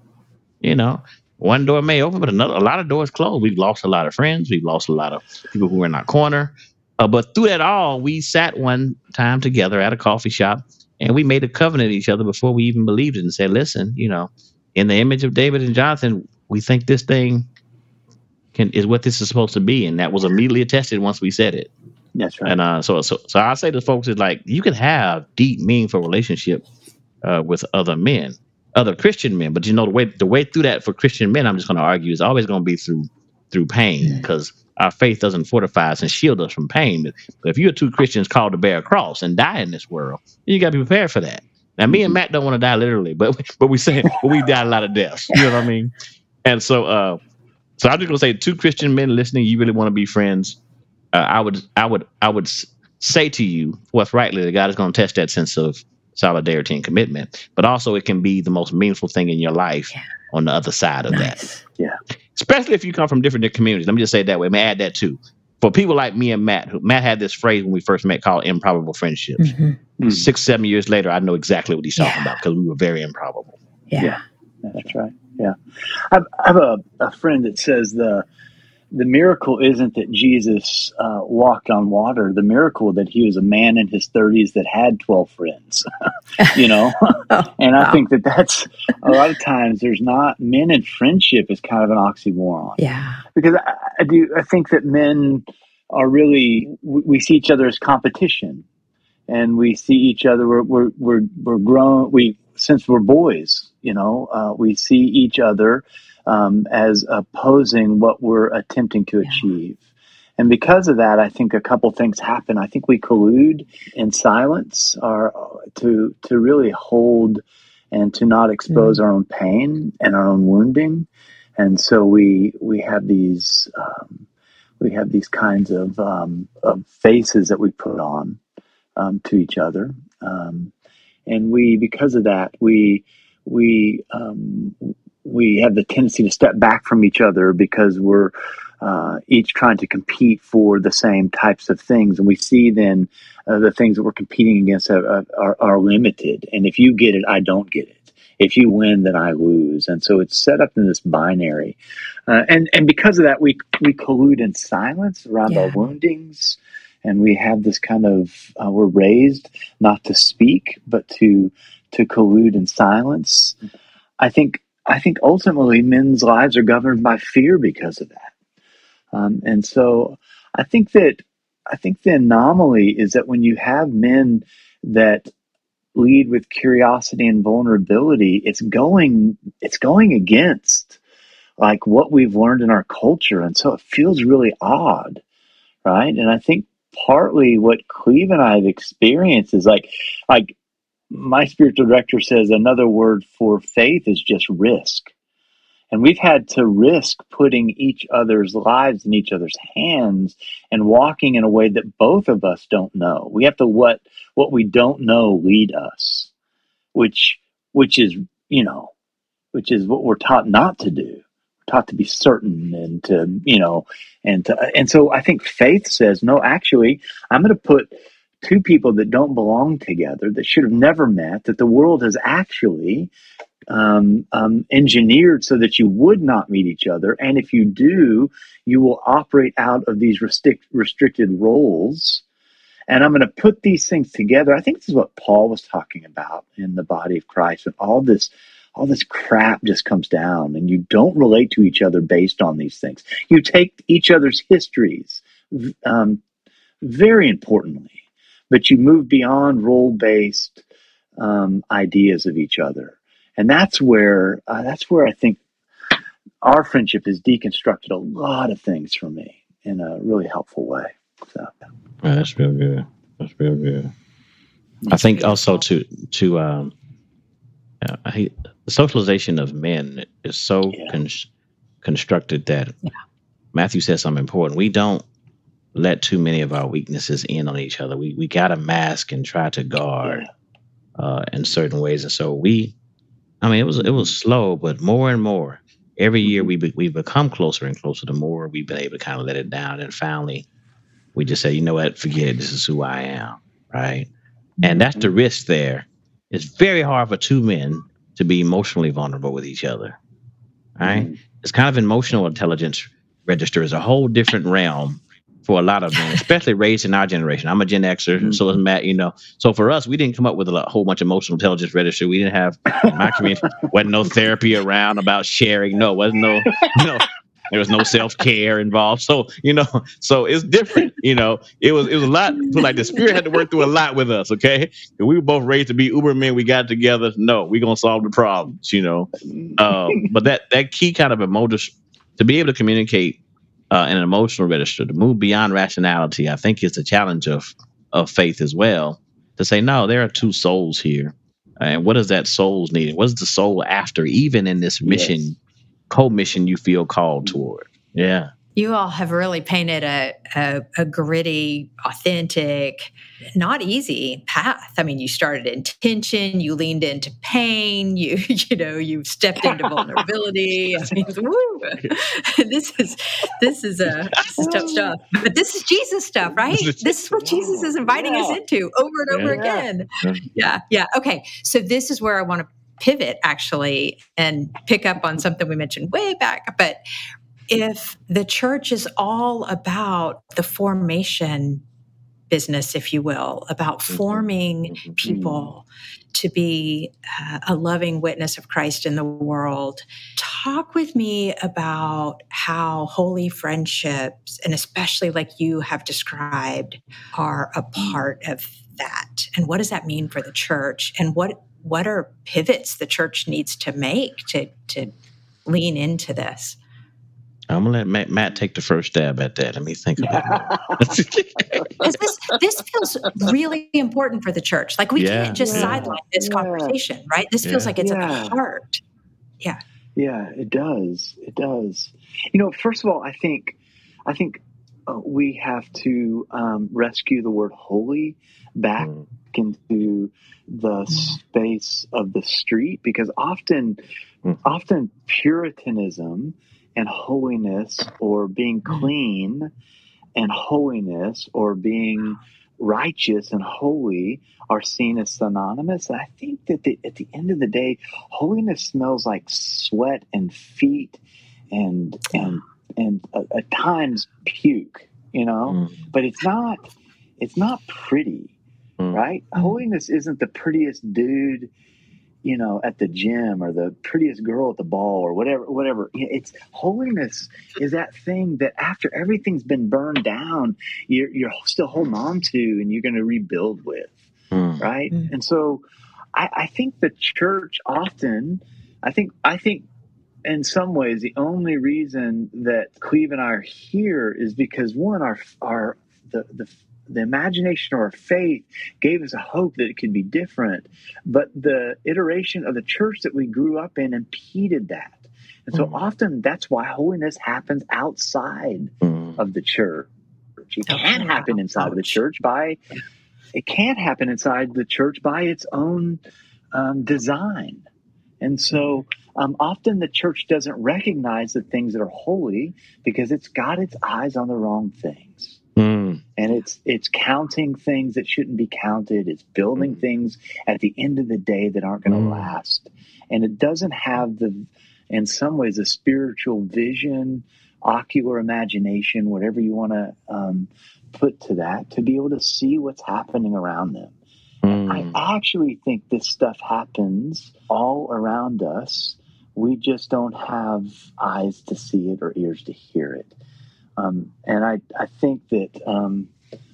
You know, one door may open, but another a lot of doors closed. We've lost a lot of friends. We've lost a lot of people who were in our corner. Uh, but through that all, we sat one time together at a coffee shop and we made a covenant with each other before we even believed it and said, listen, you know, in the image of David and Jonathan, we think this thing can is what this is supposed to be. And that was immediately attested once we said it. That's right. And uh, so, so, so I say to folks is like you can have deep, meaningful relationship uh, with other men other Christian men. But you know the way the way through that for Christian men, I'm just going to argue, is always going to be through through pain because our faith doesn't fortify us and shield us from pain. But if you're two Christians called to bear a cross and die in this world, you got to be prepared for that. Now, me and mm-hmm. Matt don't want to die literally, but but we say but we die a lot of deaths. You know what I mean? And so, uh, so I'm just gonna say, two Christian men listening, you really want to be friends. Uh, I would, I would, I would say to you forthrightly that God is going to test that sense of solidarity and commitment, but also it can be the most meaningful thing in your life yeah. on the other side of nice. that. Yeah. Especially if you come from different communities. Let me just say it that way. Let me add that too. For people like me and Matt, who, Matt had this phrase when we first met called improbable friendships. Mm-hmm. Mm-hmm. Six, seven years later, I know exactly what he's talking yeah. about because we were very improbable. Yeah. yeah. That's right. Yeah. I have a, a friend that says the the miracle isn't that Jesus uh, walked on water. The miracle that he was a man in his 30s that had 12 friends, you know? oh, and I wow. think that that's a lot of times there's not, men and friendship is kind of an oxymoron. Yeah. Because I, I do, I think that men are really, we, we, see each other as competition and we see each other, we're, we're, we're, we're grown, we, since we're boys, you know, uh, we see each other um, as opposing what we're attempting to achieve. And because of that, I think a couple things happen. I think we collude in silence or to to really hold and to not expose mm-hmm. our own pain and our own wounding. And so we we have these um, we have these kinds of, um, of faces that we put on um, to each other, um, and we because of that we we um, we have the tendency to step back from each other because we're uh, each trying to compete for the same types of things. And we see then uh, the things that we're competing against are, are, are, limited. And if you get it, I don't get it. If you win, then I lose. And so it's set up in this binary. Uh, and, and because of that, we, we collude in silence around yeah. our woundings. And we have this kind of, uh, we're raised not to speak, but to, to collude in silence. I think, I think ultimately men's lives are governed by fear because of that. Um, and so I think that I think the anomaly is that when you have men that lead with curiosity and vulnerability, it's going it's going against like what we've learned in our culture, and so it feels really odd, right? And I think partly what Cleve and I have experienced is like like my spiritual director says another word for faith is just risk and we've had to risk putting each other's lives in each other's hands and walking in a way that both of us don't know. We have to let what we don't know lead us, which which is, you know, which is what we're taught not to do. We're taught to be certain and to, you know, and to, and so I think faith says, no, actually, I'm going to put two people that don't belong together that should have never met that the world has actually um, um, engineered so that you would not meet each other. And if you do, you will operate out of these restrict, restricted roles. And I'm going to put these things together. I think this is what Paul was talking about in the body of Christ. And all this, all this crap just comes down, and you don't relate to each other based on these things. You take each other's histories, um, very importantly, but you move beyond role based um, ideas of each other and that's where uh, that's where I think our friendship has deconstructed a lot of things for me in a really helpful way. So that's real good. That's real good. I think also to to um, I, the socialization of men is so yeah. con- constructed that yeah. Matthew says something important. We don't let too many of our weaknesses in on each other. We we got to mask and try to guard uh, in certain ways, and so we I mean, it was it was slow, but more and more every year we be, we've become closer and closer. The more we've been able to kind of let it down, and finally, we just say, you know what, forget it. This is who I am, right? And that's the risk. There, it's very hard for two men to be emotionally vulnerable with each other, right? Mm-hmm. It's kind of emotional intelligence register is a whole different realm for a lot of men, especially raised in our generation. I'm a Gen Xer, mm-hmm. so is Matt. You know, so for us, we didn't come up with a whole bunch of emotional intelligence register. We didn't have in my community wasn't no therapy around about sharing. No, wasn't no, you know, there was no self care involved. So you know, so it's different. You know, it was it was a lot. Like the spirit had to work through a lot with us. Okay, and we were both raised to be uber men. We got together. No, we are gonna solve the problems. You know, um, but that that key kind of emotion to be able to communicate uh, in an emotional register to move beyond rationality. I think is the challenge of of faith as well. To say no, there are two souls here, and what is that soul's needing? What is the soul after? Even in this mission, yes. co-mission, you feel called toward. Yeah. You all have really painted a, a, a, gritty, authentic, not easy path. I mean, you started in tension, you leaned into pain, you you know, you stepped into vulnerability. I mean, woo. this is this is a this is tough stuff. But this is Jesus stuff, right? This is what Jesus is inviting yeah. us into over and over yeah. again. Yeah, yeah. Okay, so this is where I want to pivot actually and pick up on something we mentioned way back, but if the church is all about the formation business, if you will, about mm-hmm. forming mm-hmm. people to be uh, a loving witness of Christ in the world. Talk with me about how holy friendships, and especially like you have described, are a part of that. And what does that mean for the church? And what what are pivots the church needs to make to to lean into this? I'm gonna let Matt, Matt, take the first stab at that. Let me think about it. this this feels really important for the church. Like we yeah. can't just yeah. sideline this yeah. conversation, right? This feels like it's at the heart. Yeah. Yeah, it does. It does. You know, first of all, I think I think uh, we have to um, rescue the word holy back mm. into the mm. space of the street because often, mm. often Puritanism and holiness or being mm. clean and holiness or being righteous and holy are seen as synonymous. And I think that the, at the end of the day, holiness smells like sweat and feet and and and uh, at times puke, you know. Mm. But it's not it's not pretty, mm. right? Mm. Holiness isn't the prettiest dude you know, at the gym or the prettiest girl at the ball or whatever, whatever. It's holiness is that thing that after everything's been burned down, you're, you're still holding on to and you're going to rebuild with. Mm. Right. Mm. And so I, I think the church often, I think, I think in some ways, the only reason that Cleve and I are here is because one, our, our, the, the the imagination or our faith gave us a hope that it could be different. But the iteration of the church that we grew up in impeded that. And so mm. often that's why holiness happens outside mm. of the church. It can't happen inside of the church by it can't happen inside the church by its own um, design. And so um, often the church doesn't recognize the things that are holy because it's got its eyes on the wrong things. Mm. And it's it's counting things that shouldn't be counted. It's building mm. things at the end of the day that aren't going to mm. last. And it doesn't have the in some ways a spiritual vision, ocular imagination, whatever you want to um, put to that, to be able to see what's happening around them. I mm. actually think this stuff happens all around us. We just don't have eyes to see it or ears to hear it. Um, and I, I think that um,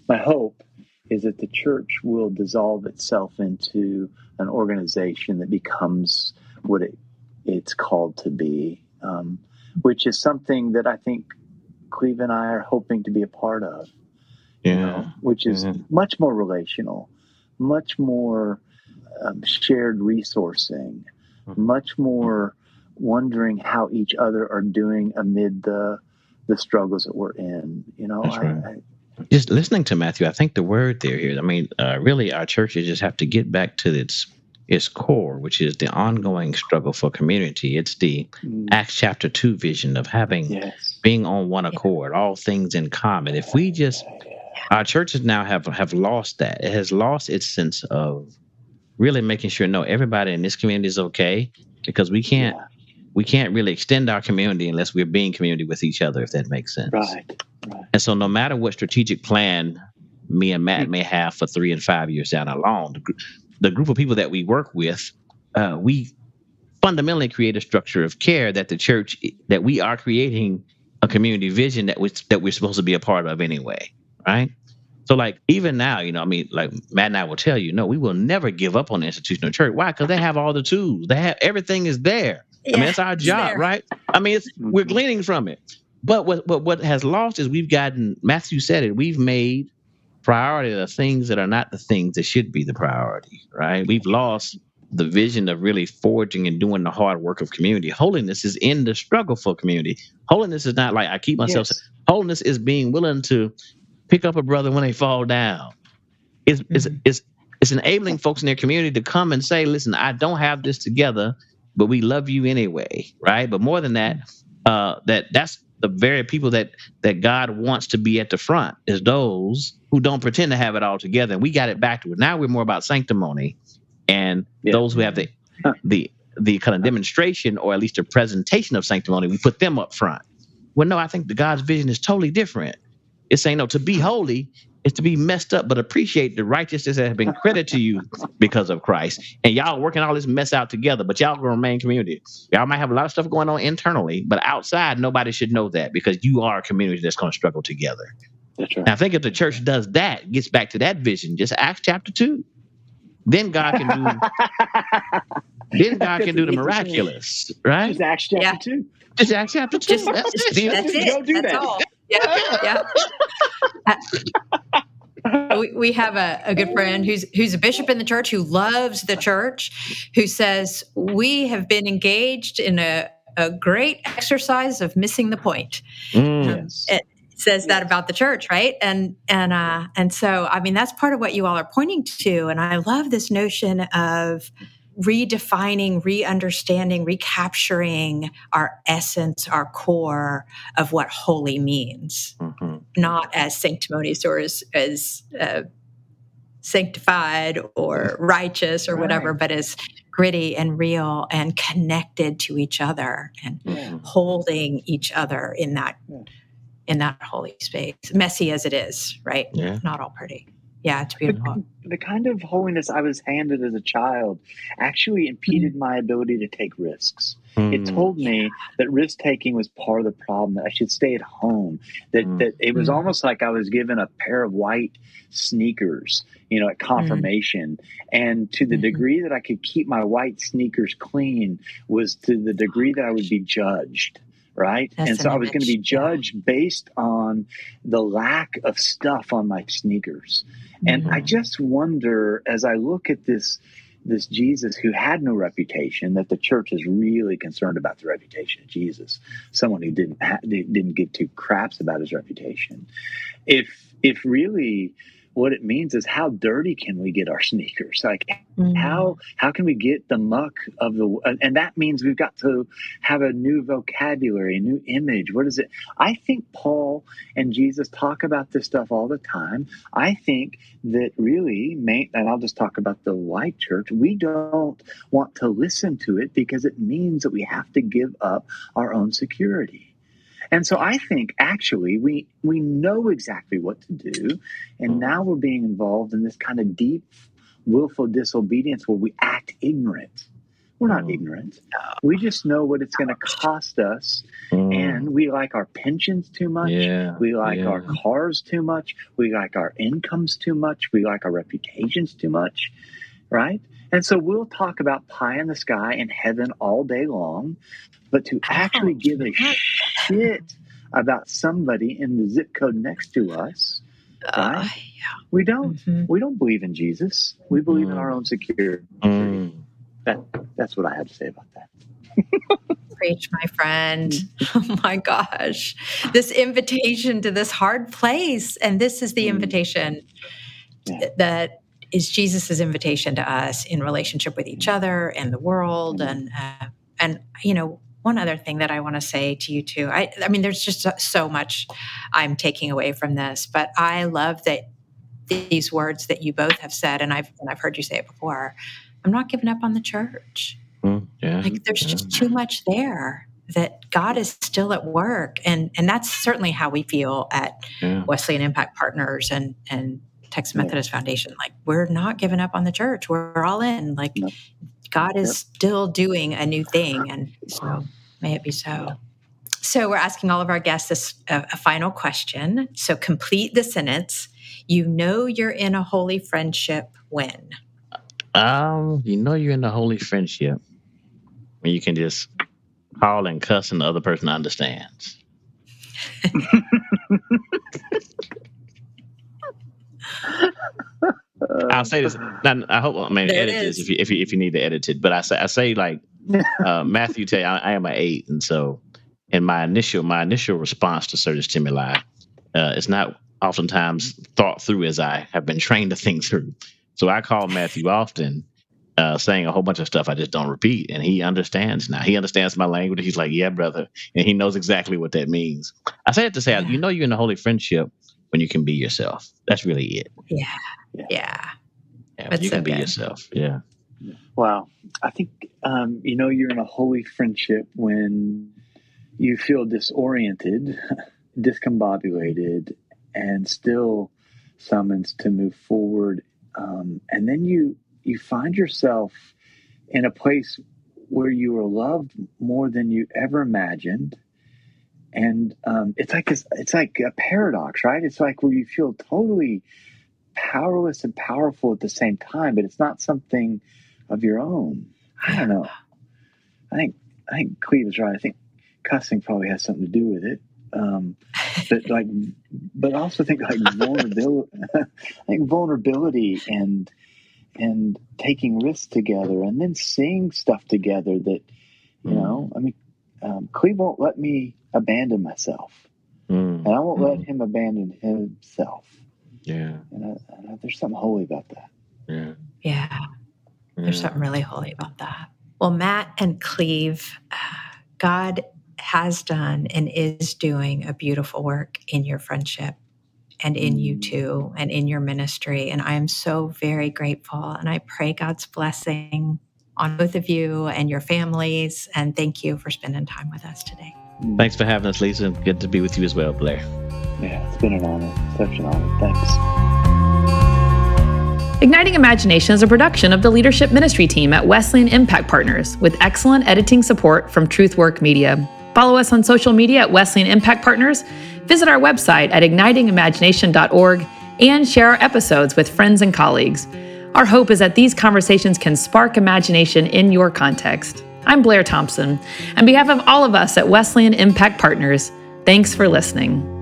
my hope is that the church will dissolve itself into an organization that becomes what it, it's called to be, um, which is something that I think Cleve and I are hoping to be a part of. Yeah. You know, which is yeah. much more relational, much more um, shared resourcing, mm-hmm. much more wondering how each other are doing amid the the struggles that we're in. You know, I, right. I, just listening to Matthew, I think the word there here. I mean, uh, really, our churches just have to get back to its its core, which is the ongoing struggle for community. It's the mm. Acts chapter two vision of having yes. being on one accord, yeah. all things in common. If we just our churches now have have lost that. It has lost its sense of really making sure no everybody in this community is okay because we can't yeah we can't really extend our community unless we're being community with each other, if that makes sense. Right. right. And so, no matter what strategic plan me and Matt may have for three and five years down the line, the, the group of people that we work with, uh, we fundamentally create a structure of care that the church that we are creating a community vision that we that we're supposed to be a part of anyway, right? So like even now, you know, I mean, like Matt and I will tell you, no, we will never give up on the institutional church. Why? Because they have all the tools. They have everything is there. Yeah, I mean, it's our job, there. right? I mean, it's we're mm-hmm. gleaning from it. But what, what what has lost is we've gotten Matthew said it. We've made priority the things that are not the things that should be the priority, right? We've lost the vision of really forging and doing the hard work of community. Holiness is in the struggle for community. Holiness is not like I keep myself. Yes. Holiness is being willing to pick up a brother when they fall down. It's, mm-hmm. it's, it's, it's enabling folks in their community to come and say, listen, I don't have this together, but we love you anyway, right? But more than that, uh, that that's the very people that that God wants to be at the front is those who don't pretend to have it all together. And we got it back to it. Now we're more about sanctimony, and yeah. those who have the the the kind of demonstration or at least a presentation of sanctimony, we put them up front. Well, no, I think the God's vision is totally different. It's saying, no, to be holy is to be messed up, but appreciate the righteousness that has been credited to you because of Christ. And y'all working all this mess out together, but y'all gonna remain community. Y'all might have a lot of stuff going on internally, but outside, nobody should know that because you are a community that's gonna struggle together. That's right. Now, I think if the church does that, gets back to that vision, just Acts chapter two, then God can do. then God can do the miraculous, right? Just Acts chapter yeah. two. Just Acts chapter two. Just, that's, just, it. That's it. Go do that's that. All yeah, yeah. we, we have a, a good friend who's who's a bishop in the church who loves the church, who says we have been engaged in a, a great exercise of missing the point. Mm. Um, it says that about the church, right? And and uh, and so I mean that's part of what you all are pointing to, and I love this notion of redefining, re understanding, recapturing our essence, our core of what holy means, mm-hmm. not as sanctimonious or as, as uh, sanctified or righteous or right. whatever, but as gritty and real and connected to each other and yeah. holding each other in that in that holy space messy as it is right yeah. not all pretty yeah it's beautiful the, the, kind of holiness i was handed as a child actually impeded mm. my ability to take risks mm. it told me that risk taking was part of the problem that i should stay at home that mm. that it was mm. almost like i was given a pair of white sneakers you know at confirmation mm. and to the mm-hmm. degree that i could keep my white sneakers clean was to the degree that i would be judged right? That's and so I was going to be judged based on the lack of stuff on my sneakers. And mm-hmm. I just wonder as I look at this this Jesus who had no reputation that the church is really concerned about the reputation of Jesus, someone who didn't ha- didn't give two craps about his reputation. If if really what it means is how dirty can we get our sneakers? Like mm-hmm. how how can we get the muck of the and that means we've got to have a new vocabulary a new image. What is it? I think paul and jesus talk about this stuff all the time. I think that really may and i'll just talk about the white church we don't want to listen to it because it means that we have to give up our own security and so I think actually we we know exactly what to do, and mm. now we're being involved in this kind of deep, willful disobedience where we act ignorant. We're not mm. ignorant. We just know what it's going to cost us. Mm. And we like our pensions too much. Yeah, we like yeah. our cars too much. We like our incomes too much. We like our reputations too much. Right? And so we'll talk about pie in the sky and heaven all day long. But to actually give a shit about somebody in the zip code next to us, uh, right? Yeah. We don't. Mm-hmm. We don't believe in Jesus. We believe mm. in our own security. Mm. That that's what I have to say about that. Preach, my friend. Oh my gosh. This invitation to this hard place. And this is the mm. invitation yeah. that is Jesus's invitation to us in relationship with each other and the world. Mm. And, uh, and, you know, one other thing that I want to say to you too. I, I mean, there's just so much I'm taking away from this, but I love that these words that you both have said, and I've and I've heard you say it before. I'm not giving up on the church. Mm, yeah, like there's yeah. just too much there that God is still at work, and and that's certainly how we feel at yeah. Wesleyan Impact Partners and and Texas Methodist Foundation. Like we're not giving up on the church. We're all in. Like God is still doing a new thing, and so May it be so. So, we're asking all of our guests this, a, a final question. So, complete the sentence. You know you're in a holy friendship when? Um, you know you're in a holy friendship when you can just call and cuss and the other person understands. I'll say this. I hope I mean edit this if you, if you if you need to edit it. But I say I say like uh, Matthew tell you I, I, am an eight, and so in my initial my initial response to certain stimuli, uh, it's not oftentimes thought through as I have been trained to think through. So I call Matthew often, uh, saying a whole bunch of stuff I just don't repeat, and he understands now. He understands my language. He's like, "Yeah, brother," and he knows exactly what that means. I say it to say, yeah. you know, you're in a holy friendship when you can be yourself. That's really it. Yeah, yeah, yeah. yeah you so can be good. yourself. Yeah. Wow. I think, um, you know, you're in a holy friendship when you feel disoriented, discombobulated, and still summons to move forward. Um, and then you, you find yourself in a place where you are loved more than you ever imagined. And um, it's like a, it's like a paradox, right? It's like where you feel totally powerless and powerful at the same time, but it's not something of your own. I don't know. I think I think Cleve is right. I think cussing probably has something to do with it. Um, but like, but I also think like vulnerability. I think vulnerability and and taking risks together, and then seeing stuff together that you mm. know. I mean, um, Cleve won't let me abandon myself, mm. and I won't mm. let him abandon himself. Yeah, and, I, and I, there's something holy about that. Yeah. Yeah. There's something really holy about that. Well, Matt and Cleve, uh, God has done and is doing a beautiful work in your friendship and in you too and in your ministry. And I am so very grateful. And I pray God's blessing on both of you and your families. And thank you for spending time with us today. Thanks for having us, Lisa. Good to be with you as well, Blair. Yeah, it's been an honor. Such an honor. Thanks. Igniting Imagination is a production of the leadership ministry team at Wesleyan Impact Partners with excellent editing support from Truthwork Media. Follow us on social media at Wesleyan Impact Partners, visit our website at ignitingimagination.org, and share our episodes with friends and colleagues. Our hope is that these conversations can spark imagination in your context. I'm Blair Thompson. On behalf of all of us at Wesleyan Impact Partners, thanks for listening.